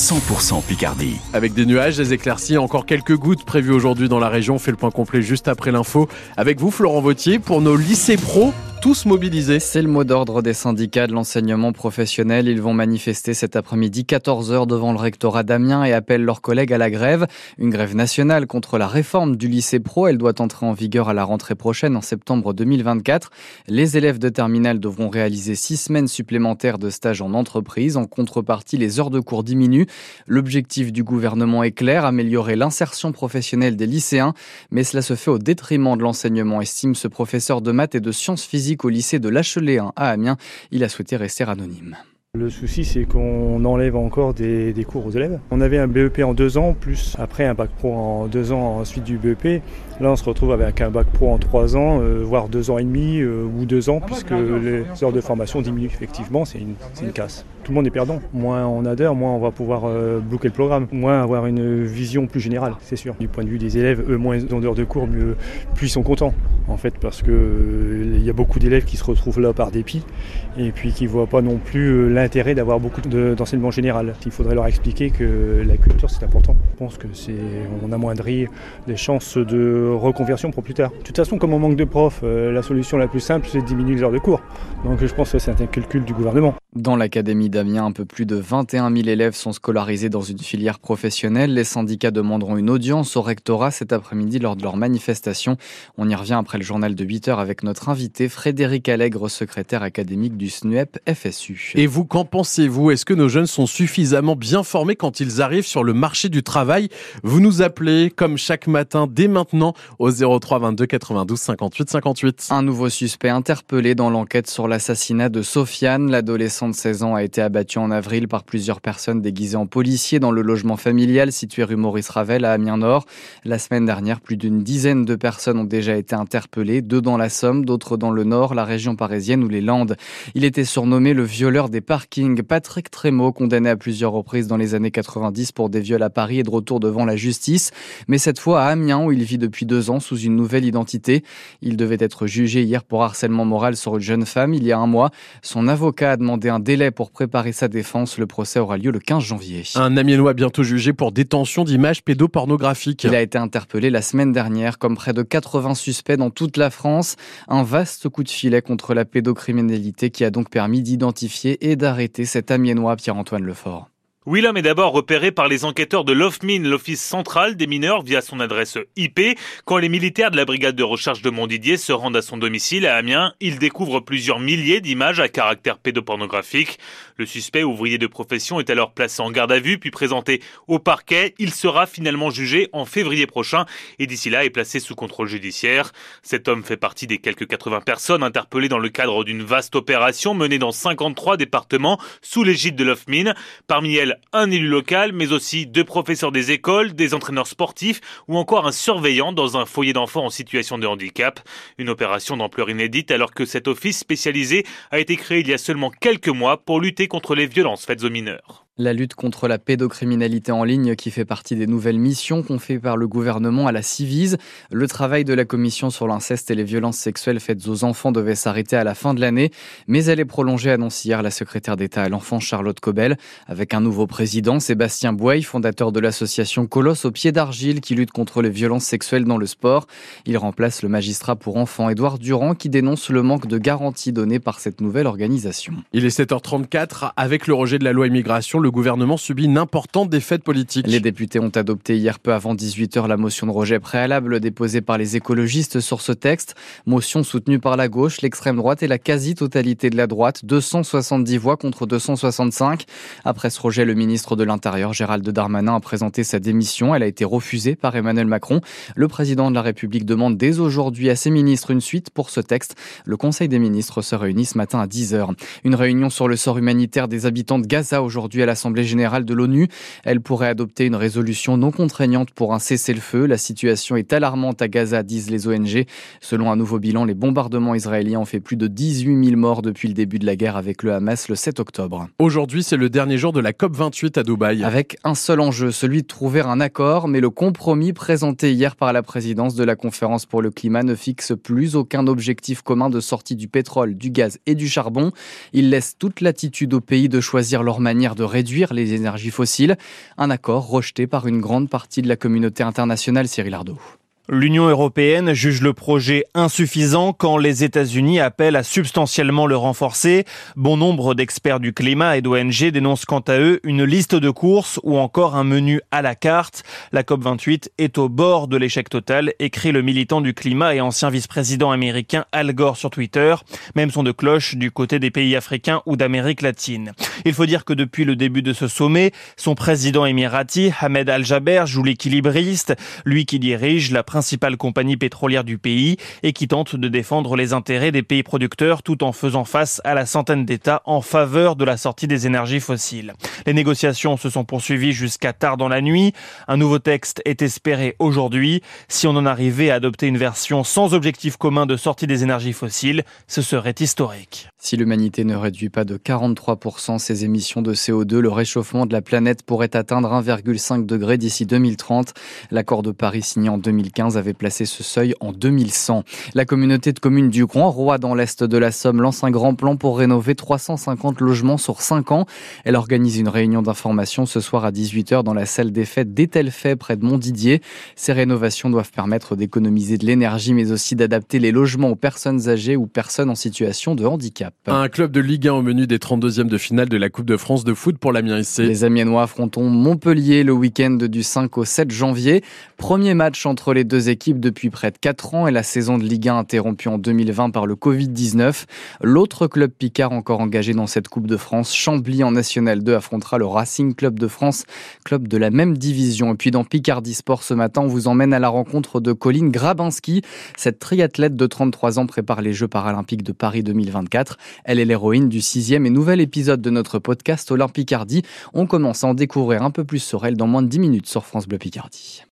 100% Picardie. Avec des nuages, des éclaircies, encore quelques gouttes prévues aujourd'hui dans la région. On fait le point complet juste après l'info. Avec vous, Florent Vautier, pour nos lycées pro tous mobilisés. C'est le mot d'ordre des syndicats de l'enseignement professionnel. Ils vont manifester cet après-midi 14h devant le rectorat d'Amiens et appellent leurs collègues à la grève. Une grève nationale contre la réforme du lycée pro. Elle doit entrer en vigueur à la rentrée prochaine en septembre 2024. Les élèves de terminale devront réaliser six semaines supplémentaires de stage en entreprise. En contrepartie, les heures de cours diminuent. L'objectif du gouvernement est clair, améliorer l'insertion professionnelle des lycéens. Mais cela se fait au détriment de l'enseignement, estime ce professeur de maths et de sciences physiques au lycée de l'Achelet à Amiens. Il a souhaité rester anonyme. Le souci, c'est qu'on enlève encore des, cours aux élèves. On avait un BEP en deux ans, plus après un bac pro en deux ans ensuite du BEP. Là, on se retrouve avec un bac pro en trois ans, euh, voire deux ans et demi euh, ou deux ans, ah, puisque les heures de formation diminuent effectivement. C'est une, une, casse. Tout le monde est perdant. Moins on a d'heures, moins on va pouvoir euh, bloquer le programme, moins avoir une vision plus générale, c'est sûr. Du point de vue des élèves, eux, moins ils ont d'heures de cours, mieux, plus ils sont contents, en fait, parce qu'il y a beaucoup d'élèves qui se retrouvent là par dépit et puis qui ne voient pas non plus l'intérêt d'avoir beaucoup d'enseignement général. Il faudrait leur expliquer que la culture c'est important. Je pense que c'est on amoindrit les chances de reconversion pour plus tard. De toute façon, comme on manque de profs, euh, la solution la plus simple c'est de diminuer les heures de cours. Donc je pense que c'est un calcul du gouvernement. Dans l'académie d'Amiens, un peu plus de 21 000 élèves sont scolarisés dans une filière professionnelle. Les syndicats demanderont une audience au rectorat cet après-midi lors de leur manifestation. On y revient après le journal de 8 heures avec notre invité Frédéric Allègre, secrétaire académique du SNUEP FSU. Et vous, qu'en pensez-vous? Est-ce que nos jeunes sont suffisamment bien formés quand ils arrivent sur le marché du travail? Vous nous appelez comme chaque matin dès maintenant au 03 22 92 58 58. Un nouveau suspect interpellé dans l'enquête sur l'assassinat de Sofiane, l'adolescente de 16 ans a été abattu en avril par plusieurs personnes déguisées en policiers dans le logement familial situé rue Maurice Ravel à Amiens-Nord. La semaine dernière, plus d'une dizaine de personnes ont déjà été interpellées, deux dans la Somme, d'autres dans le Nord, la région parisienne ou les Landes. Il était surnommé le violeur des parkings. Patrick Trémaud, condamné à plusieurs reprises dans les années 90 pour des viols à Paris, est de retour devant la justice, mais cette fois à Amiens où il vit depuis deux ans sous une nouvelle identité. Il devait être jugé hier pour harcèlement moral sur une jeune femme il y a un mois. Son avocat a demandé un délai pour préparer sa défense. Le procès aura lieu le 15 janvier. Un Amiénois bientôt jugé pour détention d'images pédopornographiques. Il a été interpellé la semaine dernière comme près de 80 suspects dans toute la France. Un vaste coup de filet contre la pédocriminalité qui a donc permis d'identifier et d'arrêter cet Amiénois Pierre-Antoine Lefort. Willem est d'abord repéré par les enquêteurs de l'OFMIN, l'Office central des mineurs, via son adresse IP. Quand les militaires de la brigade de recherche de Montdidier se rendent à son domicile à Amiens, ils découvrent plusieurs milliers d'images à caractère pédopornographique. Le suspect, ouvrier de profession, est alors placé en garde à vue, puis présenté au parquet. Il sera finalement jugé en février prochain et d'ici là est placé sous contrôle judiciaire. Cet homme fait partie des quelques 80 personnes interpellées dans le cadre d'une vaste opération menée dans 53 départements sous l'égide de l'OFMIN. Parmi elles, un élu local, mais aussi deux professeurs des écoles, des entraîneurs sportifs ou encore un surveillant dans un foyer d'enfants en situation de handicap. Une opération d'ampleur inédite alors que cet office spécialisé a été créé il y a seulement quelques mois pour lutter contre les violences faites aux mineurs. La lutte contre la pédocriminalité en ligne qui fait partie des nouvelles missions confiées par le gouvernement à la Civise. Le travail de la commission sur l'inceste et les violences sexuelles faites aux enfants devait s'arrêter à la fin de l'année, mais elle est prolongée, annonce hier la secrétaire d'État à l'enfant Charlotte Cobel, avec un nouveau président, Sébastien Bouey, fondateur de l'association Colosse au pied d'argile qui lutte contre les violences sexuelles dans le sport. Il remplace le magistrat pour enfants Édouard Durand qui dénonce le manque de garanties données par cette nouvelle organisation. Il est 7h34 avec le rejet de la loi immigration. Le le gouvernement subit une importante défaite politique. Les députés ont adopté hier peu avant 18h la motion de rejet préalable déposée par les écologistes sur ce texte. Motion soutenue par la gauche, l'extrême droite et la quasi-totalité de la droite. 270 voix contre 265. Après ce rejet, le ministre de l'Intérieur, Gérald Darmanin, a présenté sa démission. Elle a été refusée par Emmanuel Macron. Le président de la République demande dès aujourd'hui à ses ministres une suite pour ce texte. Le Conseil des ministres se réunit ce matin à 10h. Une réunion sur le sort humanitaire des habitants de Gaza aujourd'hui à la l'Assemblée générale de l'ONU. Elle pourrait adopter une résolution non contraignante pour un cessez-le-feu. La situation est alarmante à Gaza, disent les ONG. Selon un nouveau bilan, les bombardements israéliens ont fait plus de 18 000 morts depuis le début de la guerre avec le Hamas le 7 octobre. Aujourd'hui, c'est le dernier jour de la COP28 à Dubaï. Avec un seul enjeu, celui de trouver un accord, mais le compromis présenté hier par la présidence de la conférence pour le climat ne fixe plus aucun objectif commun de sortie du pétrole, du gaz et du charbon. Il laisse toute latitude aux pays de choisir leur manière de réduire les énergies fossiles. Un accord rejeté par une grande partie de la communauté internationale, Cyril Ardo. L'Union européenne juge le projet insuffisant quand les États-Unis appellent à substantiellement le renforcer. Bon nombre d'experts du climat et d'ONG dénoncent quant à eux une liste de courses ou encore un menu à la carte. La COP28 est au bord de l'échec total, écrit le militant du climat et ancien vice-président américain Al Gore sur Twitter. Même son de cloche du côté des pays africains ou d'Amérique latine. Il faut dire que depuis le début de ce sommet, son président émirati, Ahmed Al-Jaber, joue l'équilibriste, lui qui dirige la compagnie pétrolière du pays et qui tente de défendre les intérêts des pays producteurs tout en faisant face à la centaine d'États en faveur de la sortie des énergies fossiles. Les négociations se sont poursuivies jusqu'à tard dans la nuit. Un nouveau texte est espéré aujourd'hui. Si on en arrivait à adopter une version sans objectif commun de sortie des énergies fossiles, ce serait historique. Si l'humanité ne réduit pas de 43% ses émissions de CO2, le réchauffement de la planète pourrait atteindre 1,5 degré d'ici 2030. L'accord de Paris signé en 2015 avait placé ce seuil en 2100. La communauté de communes du Grand Roi dans l'est de la Somme lance un grand plan pour rénover 350 logements sur 5 ans. Elle organise une réunion d'information ce soir à 18h dans la salle des fêtes d'Etelfait près de Montdidier. Ces rénovations doivent permettre d'économiser de l'énergie mais aussi d'adapter les logements aux personnes âgées ou personnes en situation de handicap. Un club de Ligue 1 au menu des 32e de finale de la Coupe de France de foot pour l'Amiens IC. Les Amiennois affronteront Montpellier le week-end du 5 au 7 janvier. Premier match entre les deux équipes depuis près de 4 ans et la saison de Ligue 1 interrompue en 2020 par le Covid-19. L'autre club picard encore engagé dans cette Coupe de France, Chambly en National 2 affrontera le Racing Club de France, club de la même division. Et puis dans Picardie Sport ce matin, on vous emmène à la rencontre de Colline Grabinski. Cette triathlète de 33 ans prépare les Jeux paralympiques de Paris 2024. Elle est l'héroïne du sixième et nouvel épisode de notre podcast Olympicardie. On commence à en découvrir un peu plus sur elle dans moins de 10 minutes sur France Bleu Picardie.